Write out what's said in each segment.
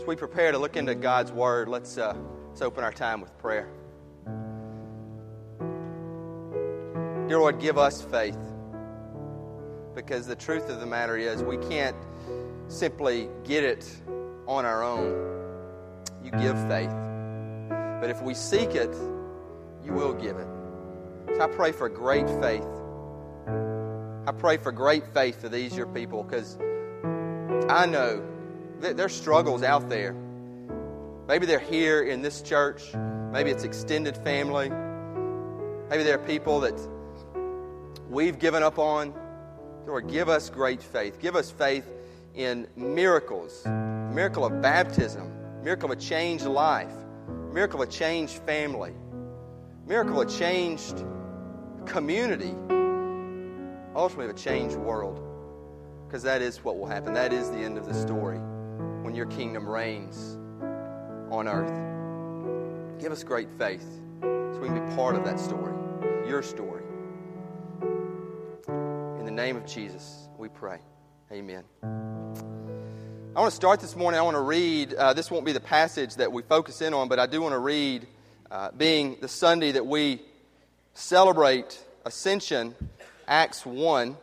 As we prepare to look into God's Word, let's, uh, let's open our time with prayer. Dear Lord, give us faith. Because the truth of the matter is, we can't simply get it on our own. You give faith. But if we seek it, you will give it. So I pray for great faith. I pray for great faith for these, your people, because I know there's struggles out there. Maybe they're here in this church. Maybe it's extended family. Maybe there are people that we've given up on. Lord, give us great faith. Give us faith in miracles miracle of baptism, miracle of a changed life, miracle of a changed family, miracle of a changed community, ultimately of a changed world. Because that is what will happen. That is the end of the story when your kingdom reigns on earth. Give us great faith so we can be part of that story, your story. In the name of Jesus, we pray. Amen. I want to start this morning. I want to read. Uh, this won't be the passage that we focus in on, but I do want to read, uh, being the Sunday that we celebrate Ascension, Acts 1.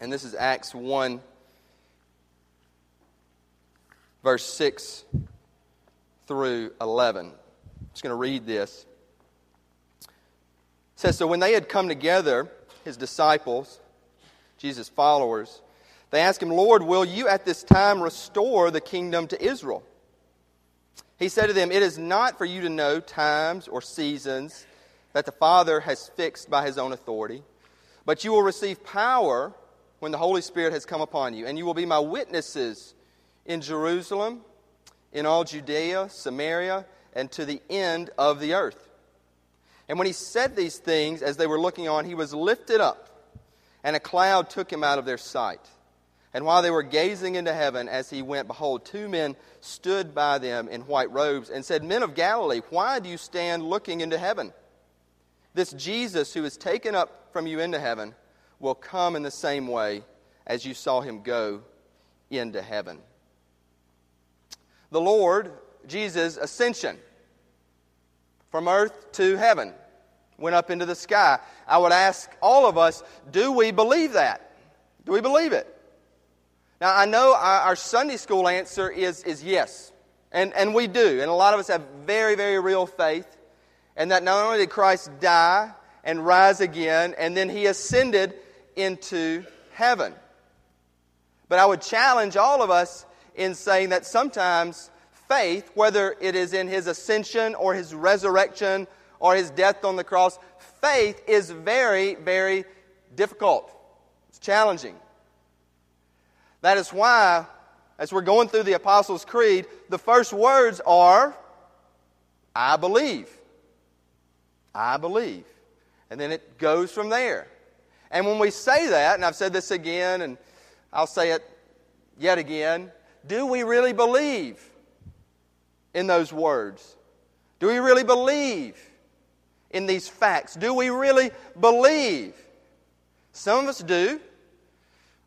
And this is Acts 1, verse 6 through 11. I'm just going to read this. It says So when they had come together, his disciples, Jesus' followers, they asked him, Lord, will you at this time restore the kingdom to Israel? He said to them, It is not for you to know times or seasons that the Father has fixed by his own authority, but you will receive power when the Holy Spirit has come upon you, and you will be my witnesses in Jerusalem, in all Judea, Samaria, and to the end of the earth. And when he said these things, as they were looking on, he was lifted up, and a cloud took him out of their sight. And while they were gazing into heaven as he went, behold, two men stood by them in white robes and said, Men of Galilee, why do you stand looking into heaven? This Jesus who is taken up from you into heaven will come in the same way as you saw him go into heaven. The Lord, Jesus' ascension from earth to heaven, went up into the sky. I would ask all of us do we believe that? Do we believe it? Now, I know our, Sunday school answer is, is yes, and, and we do. And a lot of us have very, very real faith, and that not only did Christ die and rise again, and then he ascended into heaven. But I would challenge all of us in saying that sometimes faith, whether it is in his ascension or his resurrection or his death on the cross, faith is very, very difficult. It's challenging. That is why, as we're going through the Apostles' Creed, the first words are, I believe. I believe. And then it goes from there. And when we say that, and I've said this again, and I'll say it yet again, do we really believe in those words? Do we really believe in these facts? Do we really believe? Some of us do,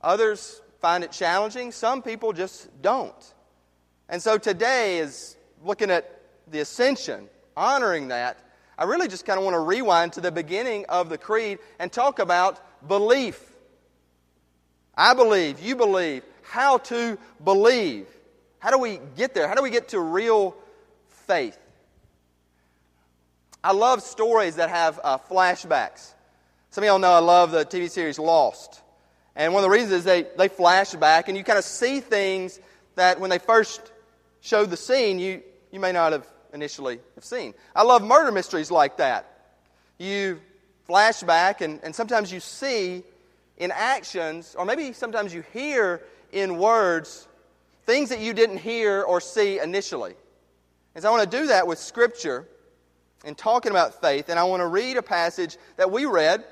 others find it challenging. Some people just don't. And so today is looking at the ascension, honoring that. I really just kind of want to rewind to the beginning of the creed and talk about belief. I believe, you believe, how to believe. How do we get there? How do we get to real faith? I love stories that have uh, flashbacks. Some of y'all know I love the TV series Lost. And one of the reasons is they, they flash back and you kind of see things that when they first showed the scene, you, you may not have initially have seen. I love murder mysteries like that. You flash back and, and sometimes you see in actions, or maybe sometimes you hear in words things that you didn't hear or see initially. And so I want to do that with Scripture and talking about faith. And I want to read a passage that we read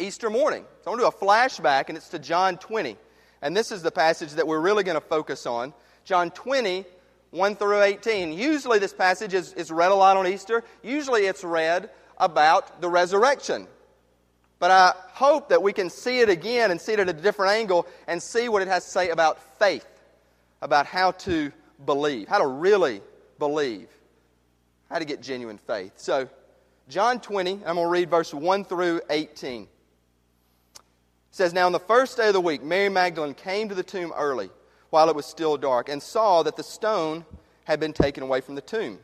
Easter morning. So I want to do a flashback, and it's to John 20. And this is the passage that we're really going to focus on. John 20, 1 through 18. Usually, this passage is, is read a lot on Easter. Usually, it's read about the resurrection. But I hope that we can see it again and see it at a different angle and see what it has to say about faith, about how to believe, how to really believe, how to get genuine faith. So, John 20, I'm going to read verse 1 through 18. It says, Now on the first day of the week, Mary Magdalene came to the tomb early, while it was still dark, and saw that the stone had been taken away from the tomb.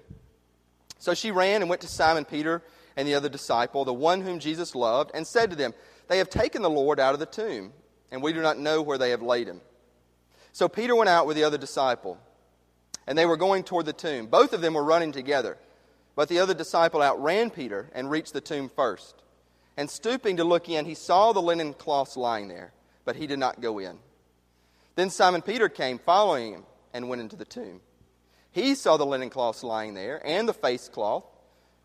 So she ran and went to Simon Peter and the other disciple, the one whom Jesus loved, and said to them, They have taken the Lord out of the tomb, and we do not know where they have laid him. So Peter went out with the other disciple, and they were going toward the tomb. Both of them were running together. But the other disciple outran Peter and reached the tomb first. And stooping to look in, he saw the linen cloths lying there, but he did not go in. Then Simon Peter came following him and went into the tomb. He saw the linen cloths lying there and the face cloth,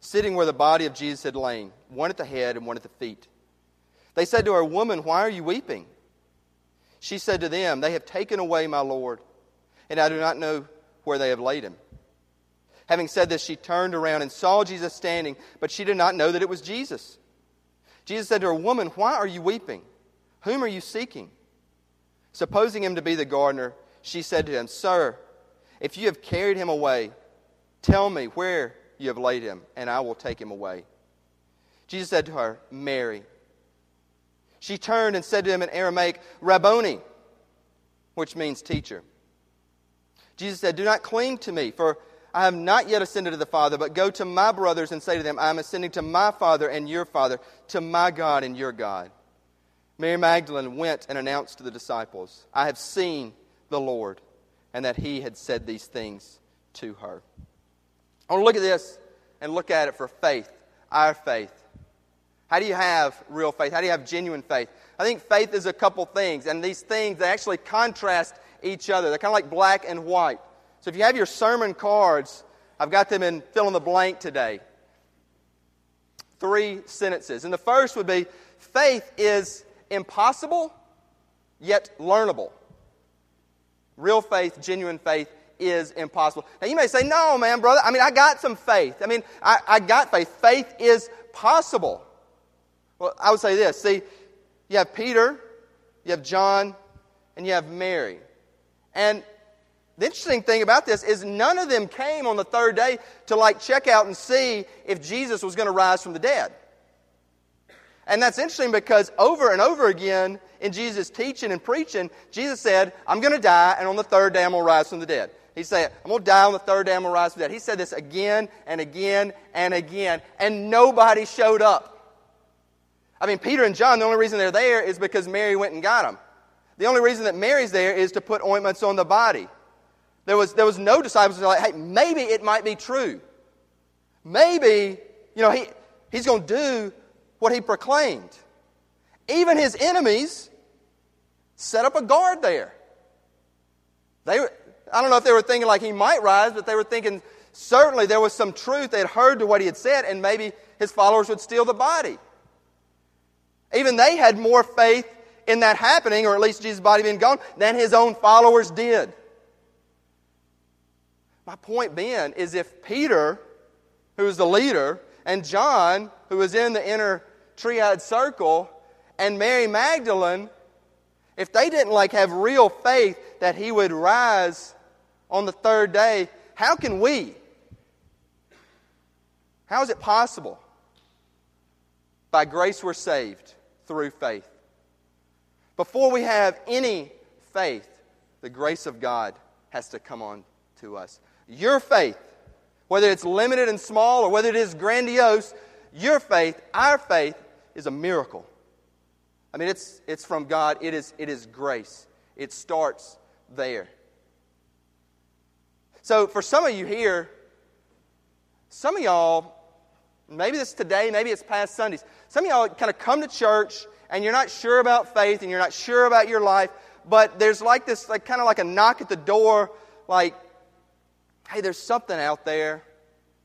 sitting where the body of Jesus had lain, one at the head and one at the feet. They said to her, Woman, why are you weeping? She said to them, They have taken away my Lord, and I do not know where they have laid him. Having said this, she turned around and saw Jesus standing, but she did not know that it was Jesus. Jesus said to her, Woman, why are you weeping? Whom are you seeking? Supposing him to be the gardener, she said to him, Sir, if you have carried him away, tell me where you have laid him, and I will take him away. Jesus said to her, Mary. She turned and said to him in Aramaic, Rabboni, which means teacher. Jesus said, Do not cling to me, for I have not yet ascended to the Father, but go to my brothers and say to them, I am ascending to my Father and your Father, to my God and your God. Mary Magdalene went and announced to the disciples, I have seen the Lord, and that he had said these things to her. I want to look at this and look at it for faith, our faith. How do you have real faith? How do you have genuine faith? I think faith is a couple things, and these things, they actually contrast each other. They're kind of like black and white. So if you have your sermon cards, I've got them in fill in the blank today. Three sentences. And the first would be faith is impossible, yet learnable. Real faith, genuine faith, is impossible. Now, you may say, no, man, brother. I mean, I got some faith. I mean, I, I got faith. Faith is possible. Well, I would say this. See, you have Peter, you have John, and you have Mary. And the interesting thing about this is none of them came on the third day to like check out and see if Jesus was going to rise from the dead. And that's interesting because over and over again in Jesus' teaching and preaching, Jesus said, I'm going to die, and on the third day I'm going to rise from the dead. He said, I'm going to die on the third day, I'm going to rise from dead. He said this again and again and again, and nobody showed up. I mean, Peter and John, the only reason they're there is because Mary went and got them. The only reason that Mary's there is to put ointments on the body. There was, there was no disciples who were like, hey, maybe it might be true. Maybe, you know, he, he's going to do what he proclaimed. Even his enemies set up a guard there. They were, I don't know if they were thinking like he might rise, but they were thinking certainly there was some truth. They had heard to what he had said, and maybe his followers would steal the body. Even they had more faith in that happening, or at least Jesus' body being gone, than his own followers did. My point being is if Peter, who was the leader, and John, who was in the inner triad circle, and Mary Magdalene, if they didn't like have real faith that he would rise on the third day, how can we? How is it possible? By grace we're saved through faith. Before we have any faith, the grace of God has to come on to us. Your faith, whether it's limited and small or whether it is grandiose, your faith, our faith, is a miracle. I mean, it's, it's from God, it is, it is grace. It starts there. So, for some of you here, some of y'all, maybe this today, maybe it's past Sundays, some of y'all kind of come to church and you're not sure about faith and you're not sure about your life, but there's like this, like kind of like a knock at the door, like, hey, there's something out there.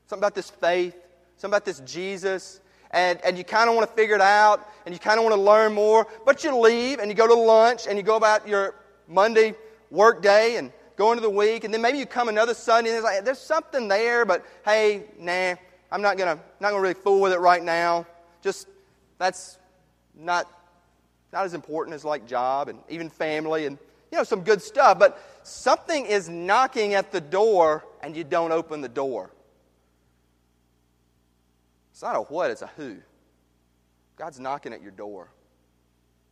something about this faith, something about this Jesus, and, and you kind of want to figure it out, and you kind of want to learn more, but you leave and you go to lunch and you go about your Monday work day and go into the week, and then maybe you come another Sunday and there's like there's something there, but hey, nah, I'm not gonna not gonna really fool with it right now. Just that's not not as important as like job and even family and you know some good stuff, but something is knocking at the door and you don't open the door. It's not a what, it's a who. God's knocking at your door.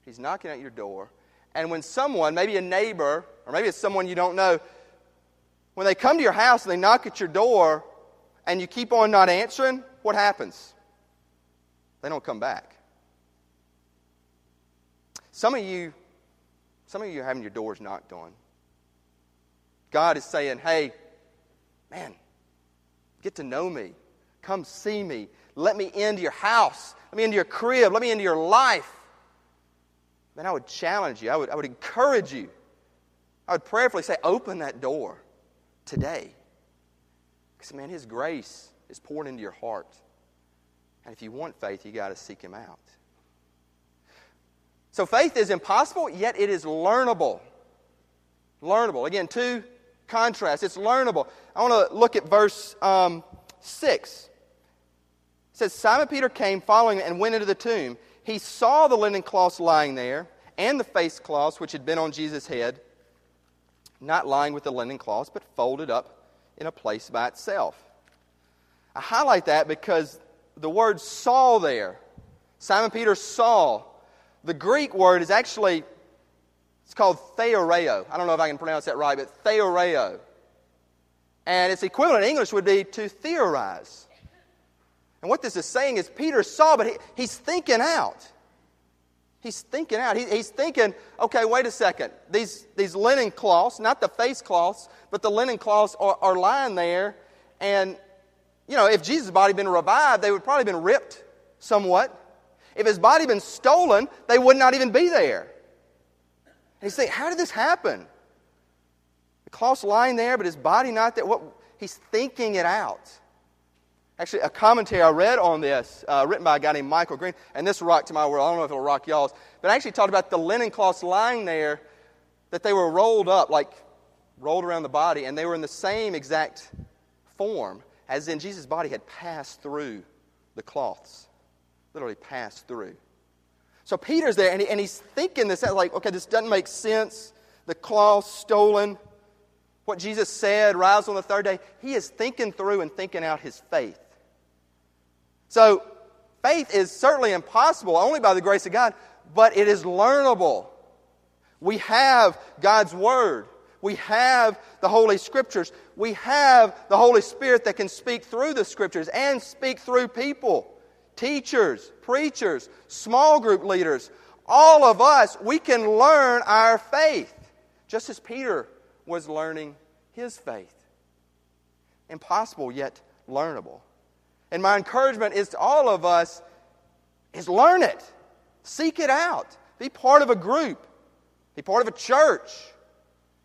He's knocking at your door. And when someone, maybe a neighbor, or maybe it's someone you don't know, when they come to your house and they knock at your door and you keep on not answering, what happens? They don't come back. Some of you, some of you are having your doors knocked on. God is saying, hey, man, get to know me. Come see me. Let me into your house. Let me into your crib. Let me into your life. Man, I would challenge you. I would, I would encourage you. I would prayerfully say, open that door today. Because, man, His grace is poured into your heart. And if you want faith, you got to seek Him out. So, faith is impossible, yet it is learnable. Learnable. Again, two contrasts. It's learnable. I want to look at verse um, 6 says Simon Peter came following and went into the tomb. He saw the linen cloths lying there and the face cloths which had been on Jesus' head, not lying with the linen cloths, but folded up in a place by itself. I highlight that because the word saw there, Simon Peter saw, the Greek word is actually, it's called theoreo. I don't know if I can pronounce that right, but theoreo. And its equivalent in English would be to theorize. And what this is saying is Peter saw, but he, he's thinking out. He's thinking out. He, he's thinking, okay, wait a second. These, these linen cloths, not the face cloths, but the linen cloths are, are lying there. And, you know, if Jesus' body had been revived, they would probably been ripped somewhat. If his body had been stolen, they would not even be there. And he's thinking, how did this happen? The cloth's lying there, but his body not there. What? He's thinking it out. Actually, a commentary I read on this, uh, written by a guy named Michael Green, and this rocked my world. I don't know if it'll rock y'all's, but I actually talked about the linen cloths lying there, that they were rolled up, like rolled around the body, and they were in the same exact form as in Jesus' body had passed through the cloths. Literally passed through. So Peter's there, and, he, and he's thinking this, like, okay, this doesn't make sense. The cloth stolen. What Jesus said, rise on the third day. He is thinking through and thinking out his faith. So, faith is certainly impossible only by the grace of God, but it is learnable. We have God's Word. We have the Holy Scriptures. We have the Holy Spirit that can speak through the Scriptures and speak through people, teachers, preachers, small group leaders. All of us, we can learn our faith, just as Peter was learning his faith. Impossible, yet learnable. And my encouragement is to all of us is learn it. Seek it out. Be part of a group. Be part of a church.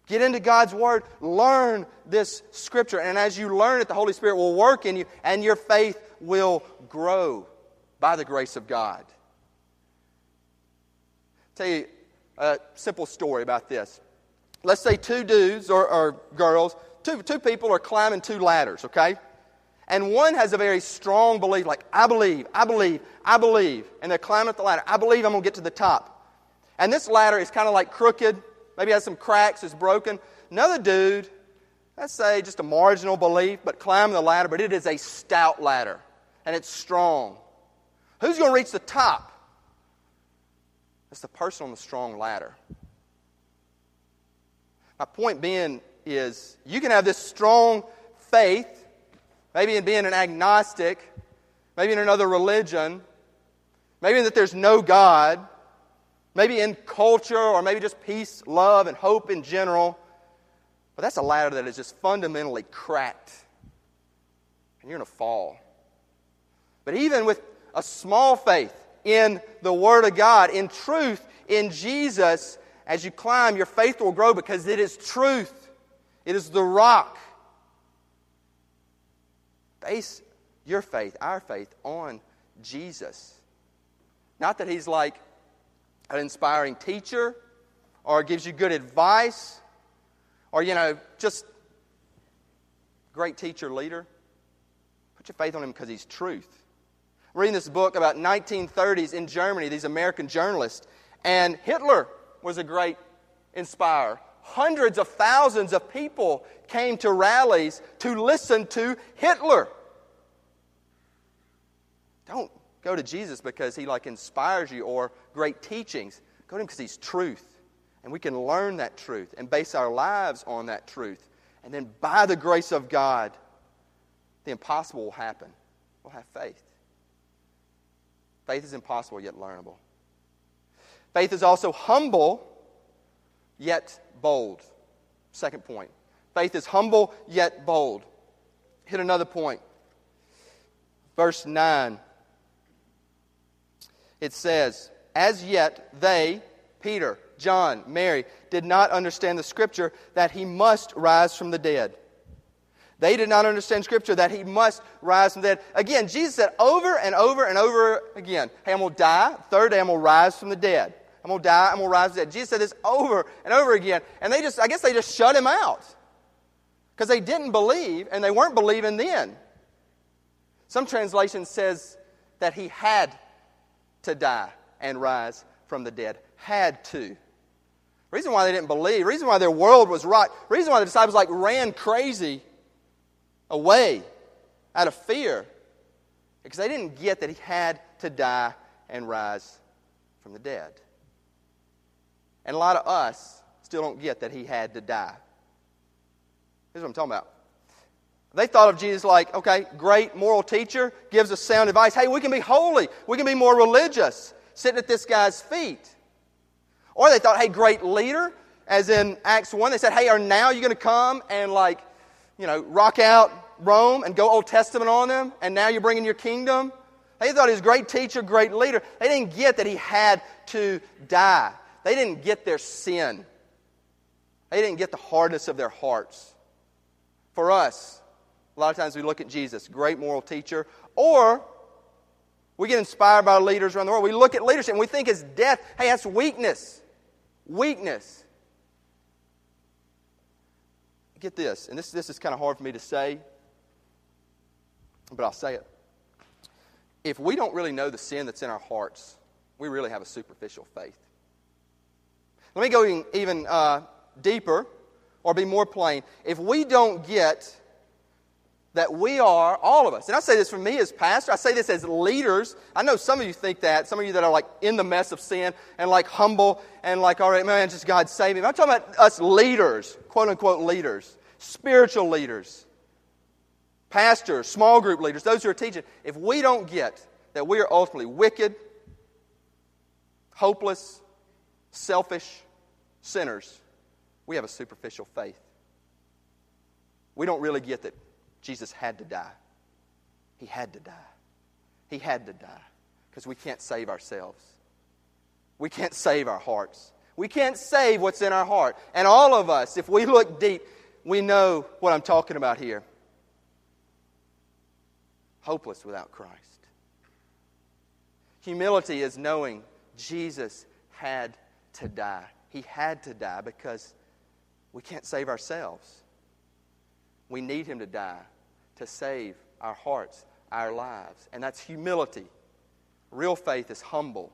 Get into God's Word. Learn this Scripture. And as you learn it, the Holy Spirit will work in you, and your faith will grow by the grace of God. I'll tell you a simple story about this. Let's say two dudes or, or girls, two, two people are climbing two ladders, okay? And one has a very strong belief, like, I believe, I believe, I believe. And they're climbing up the ladder. I believe I'm going to get to the top. And this ladder is kind of like crooked, maybe has some cracks, it's broken. Another dude, let's say just a marginal belief, but climbing the ladder, but it is a stout ladder and it's strong. Who's going to reach the top? It's the person on the strong ladder. My point being is you can have this strong faith maybe in being an agnostic, maybe in another religion, maybe that there's no God, maybe in culture, or maybe just peace, love, and hope in general. But that's a ladder that is just fundamentally cracked. And you're going to fall. But even with a small faith in the Word of God, in truth, in Jesus, as you climb, your faith will grow because it is truth. It is the rock Base your faith, our faith, on Jesus. Not that he's like an inspiring teacher or gives you good advice or, you know, just great teacher, leader. Put your faith on him because he's truth. I'm reading this book about 1930s in Germany, these American journalists, and Hitler was a great inspirer. Hundreds of thousands of people came to rallies to listen to Hitler. Don't go to Jesus because he like inspires you or great teachings. Go to him because he's truth. And we can learn that truth and base our lives on that truth. And then by the grace of God, the impossible will happen. We'll have faith. Faith is impossible yet learnable. Faith is also humble yet bold. Second point. Faith is humble yet bold. Hit another point. Verse 9. It says, As yet they, Peter, John, Mary, did not understand the scripture that he must rise from the dead. They did not understand Scripture that he must rise from the dead. Again, Jesus said over and over and over again, Hey, I'm going to die. Third day, I'm going to rise from the dead. I'm going to die. I'm going to rise from the dead. Jesus said this over and over again. And they just, I guess they just shut him out because they didn't believe and they weren't believing then. Some translation says that he had to die and rise from the dead. Had to. Reason why they didn't believe, reason why their world was right, reason why the disciples like ran crazy away out of fear because they didn't get that he had to die and rise from the dead. And a lot of us still don't get that he had to die. Here's what I'm talking about. They thought of Jesus like, okay, great moral teacher, gives us sound advice. Hey, we can be holy. We can be more religious, sitting at this guy's feet. Or they thought, hey, great leader, as in Acts 1. They said, hey, are now you going to come and like you know, rock out Rome and go Old Testament on them, and now you're bringing your kingdom. They thought he was a great teacher, great leader. They didn't get that he had to die. They didn't get their sin. They didn't get the hardness of their hearts. For us, a lot of times we look at Jesus, great moral teacher, or we get inspired by leaders around the world. We look at leadership and we think it's death. Hey, that's weakness. Weakness get this, and this, this is kind of hard for me to say, but I'll say it. If we don't really know the sin that's in our hearts, we really have a superficial faith. Let me go even uh, deeper or be more plain. If we don't get that we are, all of us, and I say this for me as pastor, I say this as leaders. I know some of you think that, some of you that are like in the mess of sin and like humble and like, all right, man, just God save me. I'm talking about us leaders, quote unquote leaders, spiritual leaders, pastors, small group leaders, those who are teaching. If we don't get that we are ultimately wicked, hopeless, selfish sinners, we have a superficial faith. We don't really get that Jesus had to die. He had to die. He had to die because we can't save ourselves. We can't save our hearts. We can't save what's in our heart. And all of us, if we look deep, we know what I'm talking about here. Hopeless without Christ. Humility is knowing Jesus had to die. He had to die because we can't save ourselves. We need Him to die to save our hearts, our lives. And that's humility. Real faith is humble.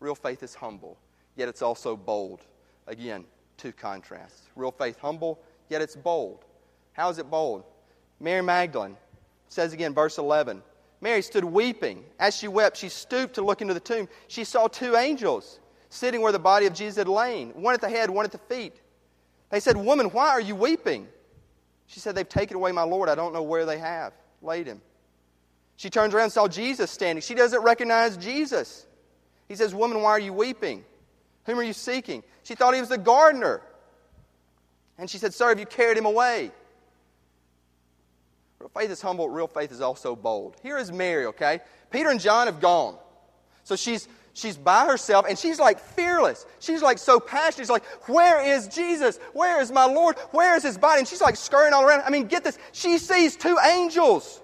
Real faith is humble, yet it's also bold. Again, two contrasts. Real faith, humble, yet it's bold. How is it bold? Mary Magdalene says again, verse 11 Mary stood weeping. As she wept, she stooped to look into the tomb. She saw two angels sitting where the body of Jesus had lain, one at the head, one at the feet. They said, Woman, why are you weeping? She said, They've taken away my Lord. I don't know where they have laid him. She turns around and saw Jesus standing. She doesn't recognize Jesus. He says, Woman, why are you weeping? Whom are you seeking? She thought he was the gardener. And she said, Sir, have you carried him away? Real faith is humble, real faith is also bold. Here is Mary, okay? Peter and John have gone. So she's She's by herself and she's like fearless. She's like so passionate. She's like, Where is Jesus? Where is my Lord? Where is his body? And she's like scurrying all around. I mean, get this. She sees two angels.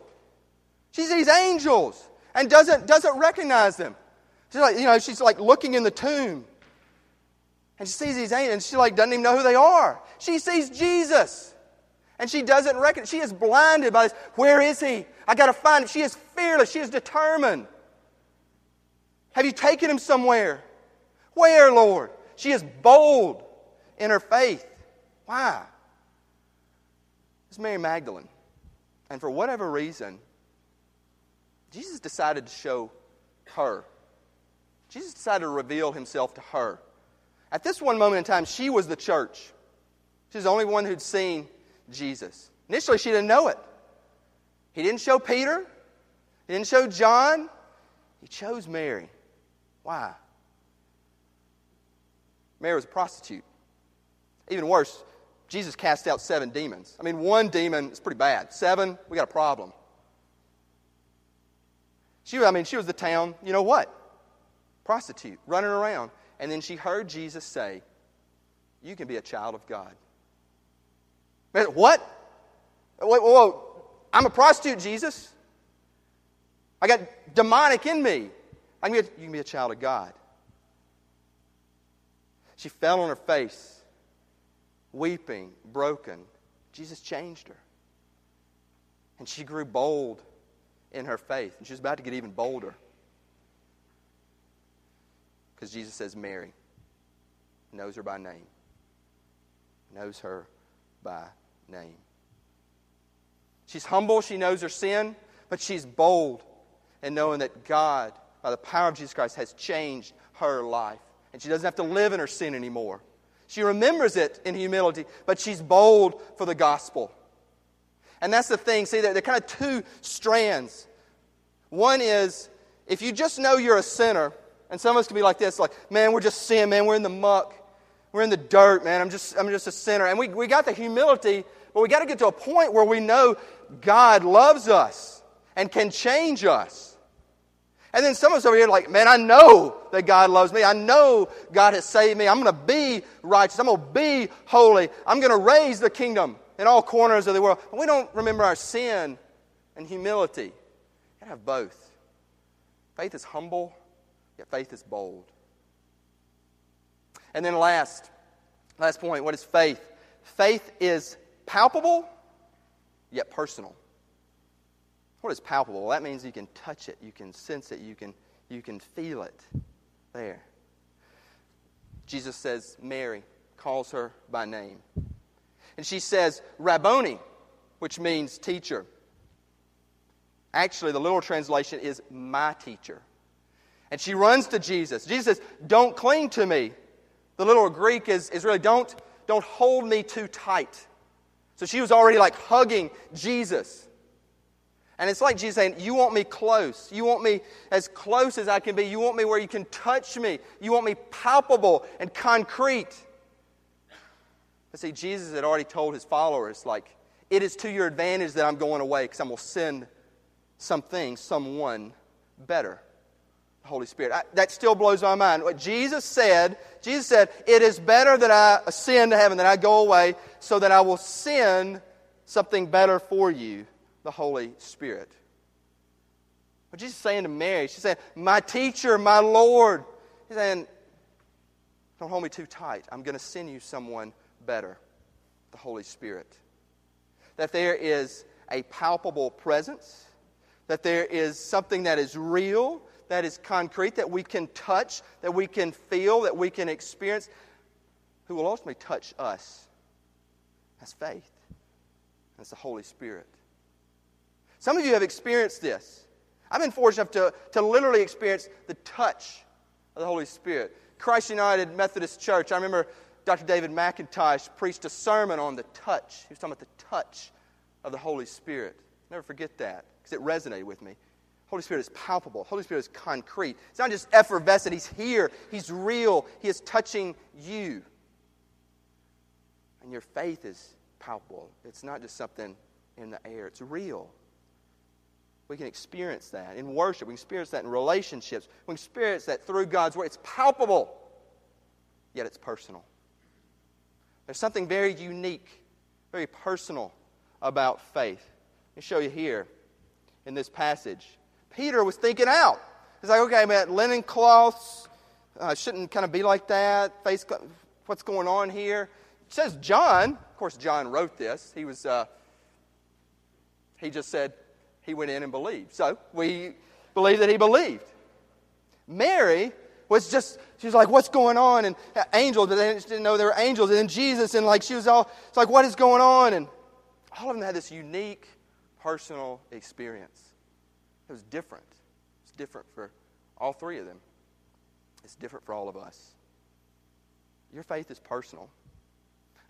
She sees angels and doesn't, doesn't recognize them. She's like, you know, she's like looking in the tomb. And she sees these angels and she like doesn't even know who they are. She sees Jesus. And she doesn't recognize. She is blinded by this. Where is he? I got to find him. She is fearless. She is determined. Have you taken him somewhere? Where, Lord? She is bold in her faith. Why? It's Mary Magdalene. And for whatever reason, Jesus decided to show her. Jesus decided to reveal himself to her. At this one moment in time, she was the church. She was the only one who'd seen Jesus. Initially, she didn't know it. He didn't show Peter, he didn't show John, he chose Mary. Why? Mary was a prostitute. Even worse, Jesus cast out seven demons. I mean, one demon is pretty bad. Seven, we got a problem. She, I mean, she was the town, you know what? Prostitute, running around. And then she heard Jesus say, You can be a child of God. What? Whoa, whoa, I'm a prostitute, Jesus. I got demonic in me. I can be a, you can be a child of God. She fell on her face, weeping, broken. Jesus changed her. And she grew bold in her faith. And she was about to get even bolder. Because Jesus says, Mary knows her by name. Knows her by name. She's humble, she knows her sin, but she's bold in knowing that God, by the power of Jesus Christ, has changed her life. And she doesn't have to live in her sin anymore. She remembers it in humility, but she's bold for the gospel. And that's the thing. See, they're, they're kind of two strands. One is if you just know you're a sinner, and some of us can be like this, like, man, we're just sin, man, we're in the muck. We're in the dirt, man. I'm just, I'm just a sinner. And we, we got the humility, but we got to get to a point where we know God loves us and can change us. And then some of us over here are like, man, I know that God loves me. I know God has saved me. I'm going to be righteous. I'm going to be holy. I'm going to raise the kingdom in all corners of the world. And we don't remember our sin and humility. You got to have both. Faith is humble, yet faith is bold. And then last, last point, what is faith? Faith is palpable, yet personal. What is palpable? That means you can touch it, you can sense it, you can, you can feel it there. Jesus says, Mary calls her by name. And she says, Rabboni, which means teacher. Actually, the literal translation is my teacher. And she runs to Jesus. Jesus says, Don't cling to me. The literal Greek is, is really, don't, don't hold me too tight. So she was already like hugging Jesus. And it's like Jesus saying, You want me close. You want me as close as I can be. You want me where you can touch me. You want me palpable and concrete. But see, Jesus had already told his followers, like, it is to your advantage that I'm going away because I'm going to send something, someone better. The Holy Spirit. I, that still blows my mind. What Jesus said, Jesus said, it is better that I ascend to heaven, that I go away, so that I will send something better for you the Holy Spirit. What Jesus is saying to Mary, she's saying, My teacher, my Lord. He's saying, Don't hold me too tight. I'm going to send you someone better, the Holy Spirit. That there is a palpable presence, that there is something that is real, that is concrete, that we can touch, that we can feel, that we can experience, who will ultimately touch us. That's faith. That's the Holy Spirit. Some of you have experienced this. I've been fortunate enough to, to literally experience the touch of the Holy Spirit. Christ United Methodist Church, I remember Dr. David McIntosh preached a sermon on the touch. He was talking about the touch of the Holy Spirit. Never forget that because it resonated with me. Holy Spirit is palpable. Holy Spirit is concrete. It's not just effervescent. He's here. He's real. He is touching you. And your faith is palpable. It's not just something in the air. It's real. We can experience that in worship. We can experience that in relationships. We can experience that through God's Word. It's palpable, yet it's personal. There's something very unique, very personal about faith. Let me show you here in this passage. Peter was thinking out. He's like, okay, man, linen cloths uh, shouldn't kind of be like that. Face, what's going on here? It says John. Of course, John wrote this. He was. Uh, he just said he went in and believed. So we believe that he believed. Mary was just, she was like, what's going on? And angels, but they didn't know there were angels. And then Jesus, and like she was all, it's like, what is going on? And all of them had this unique personal experience. It was different. It's different for all three of them. It's different for all of us. Your faith is personal.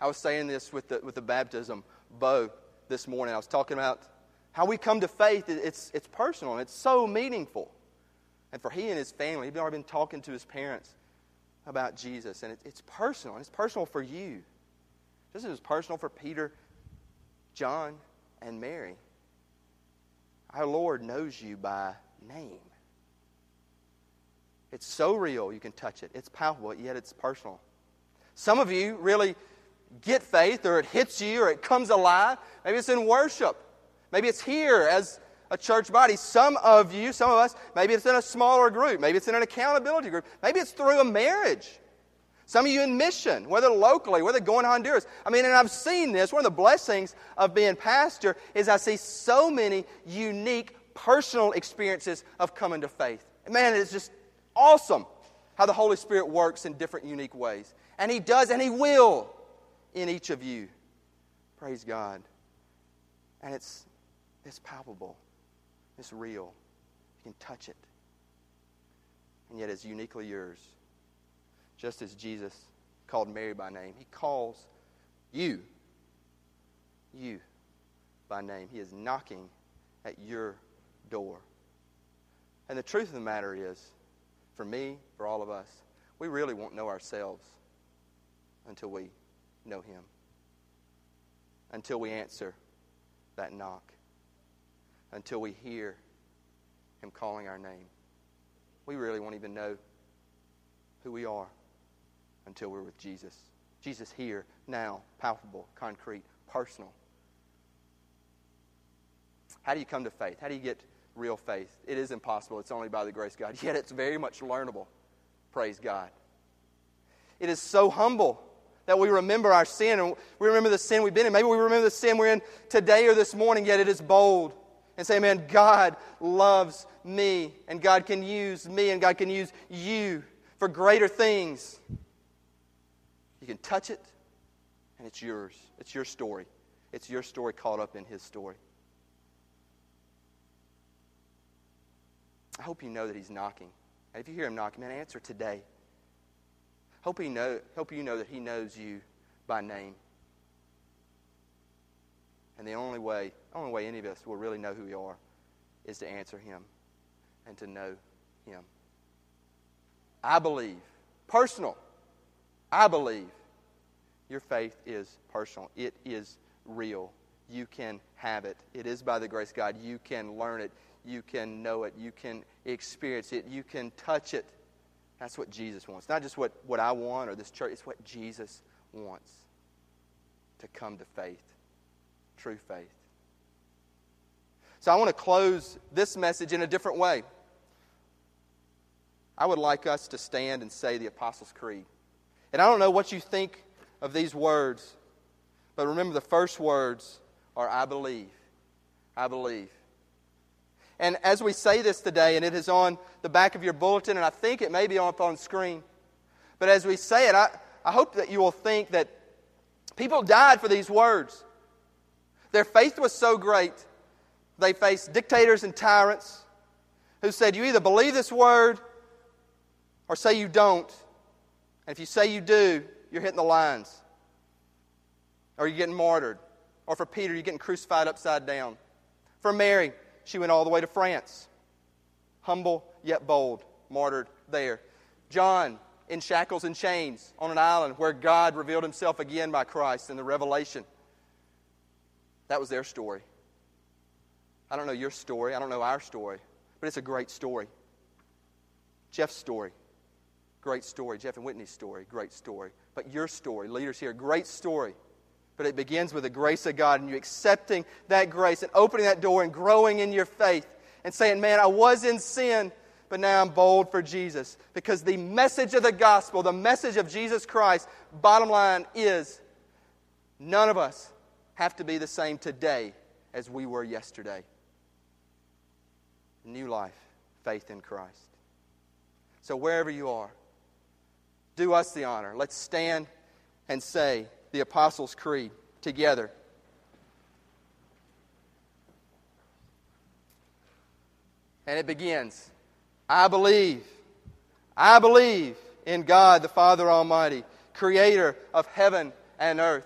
I was saying this with the, with the baptism bow this morning. I was talking about how we come to faith. It's, it's personal and it's so meaningful. And for he and his family, he'd already been talking to his parents about Jesus. And it, it's personal. And it's personal for you. Just as it's personal for Peter, John, and Mary. Our Lord knows you by name. It's so real you can touch it. It's palpable, yet it's personal. Some of you really get faith, or it hits you, or it comes alive. Maybe it's in worship. Maybe it's here as a church body. Some of you, some of us, maybe it's in a smaller group. Maybe it's in an accountability group. Maybe it's through a marriage. Some of you in mission, whether locally, whether going to Honduras. I mean, and I've seen this. One of the blessings of being pastor is I see so many unique personal experiences of coming to faith. Man, it's just awesome how the Holy Spirit works in different unique ways. And He does, and He will in each of you. Praise God. And it's, it's palpable, it's real. You can touch it. And yet it's uniquely yours just as Jesus called Mary by name. He calls you, you by name. He is knocking at your door. And the truth of the matter is, for me, for all of us, we really won't know ourselves until we know Him, until we answer that knock, until we hear Him calling our name. We really won't even know who we are until we're with Jesus. Jesus here, now, palpable, concrete, personal. How do you come to faith? How do you get real faith? It is impossible. It's only by the grace of God. Yet it's very much learnable. Praise God. It is so humble that we remember our sin and we remember the sin we've been in. Maybe we remember the sin we're in today or this morning, yet it is bold. And say, man, God loves me and God can use me and God can use you for greater things. You can touch it, and it's yours. It's your story. It's your story caught up in His story. I hope you know that He's knocking. And if you hear Him knocking, man, answer today. Hope, he know, hope you know that He knows you by name. And the only way, only way any of us will really know who we are is to answer Him and to know Him. I believe, personal. I believe your faith is personal, it is real. You can have it. It is by the grace of God. You can learn it. You can know it. You can experience it. You can touch it. That's what Jesus wants. Not just what, what I want or this church, it's what Jesus wants to come to faith, true faith. So I want to close this message in a different way. I would like us to stand and say the Apostles' Creed. And I don't know what you think of these words, but remember the first words are I believe. I believe. And as we say this today, and it is on the back of your bulletin, and I think it may be up on screen, but as we say it, I, I hope that you will think that people died for these words. Their faith was so great, they faced dictators and tyrants who said, You either believe this word or say you don't. And if you say you do, you're hitting the lines. Or you're getting martyred. Or for Peter, you're getting crucified upside down. For Mary, she went all the way to France. Humble yet bold, martyred there. John, in shackles and chains on an island where God revealed himself again by Christ in the revelation. That was their story. I don't know your story, I don't know our story, but it's a great story. Jeff's story, Great story. Jeff and Whitney's story, great story. But your story, leaders here, great story. But it begins with the grace of God and you accepting that grace and opening that door and growing in your faith and saying, Man, I was in sin, but now I'm bold for Jesus. Because the message of the gospel, the message of Jesus Christ, bottom line is none of us have to be the same today as we were yesterday. New life, faith in Christ. So, wherever you are, do us the honor. Let's stand and say the Apostles' Creed together. And it begins I believe, I believe in God the Father Almighty, creator of heaven and earth,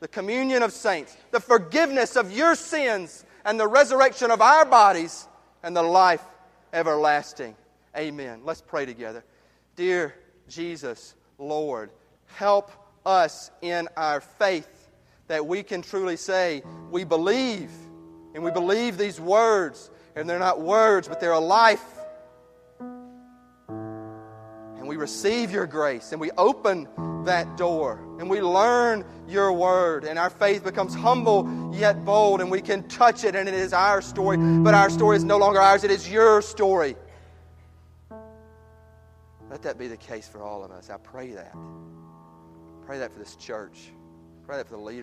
the communion of saints, the forgiveness of your sins, and the resurrection of our bodies, and the life everlasting. Amen. Let's pray together. Dear Jesus, Lord, help us in our faith that we can truly say, We believe, and we believe these words, and they're not words, but they're a life. And we receive your grace, and we open that door, and we learn your word, and our faith becomes humble yet bold, and we can touch it, and it is our story, but our story is no longer ours, it is your story. Let that be the case for all of us. I pray that. Pray that for this church. Pray that for the leaders.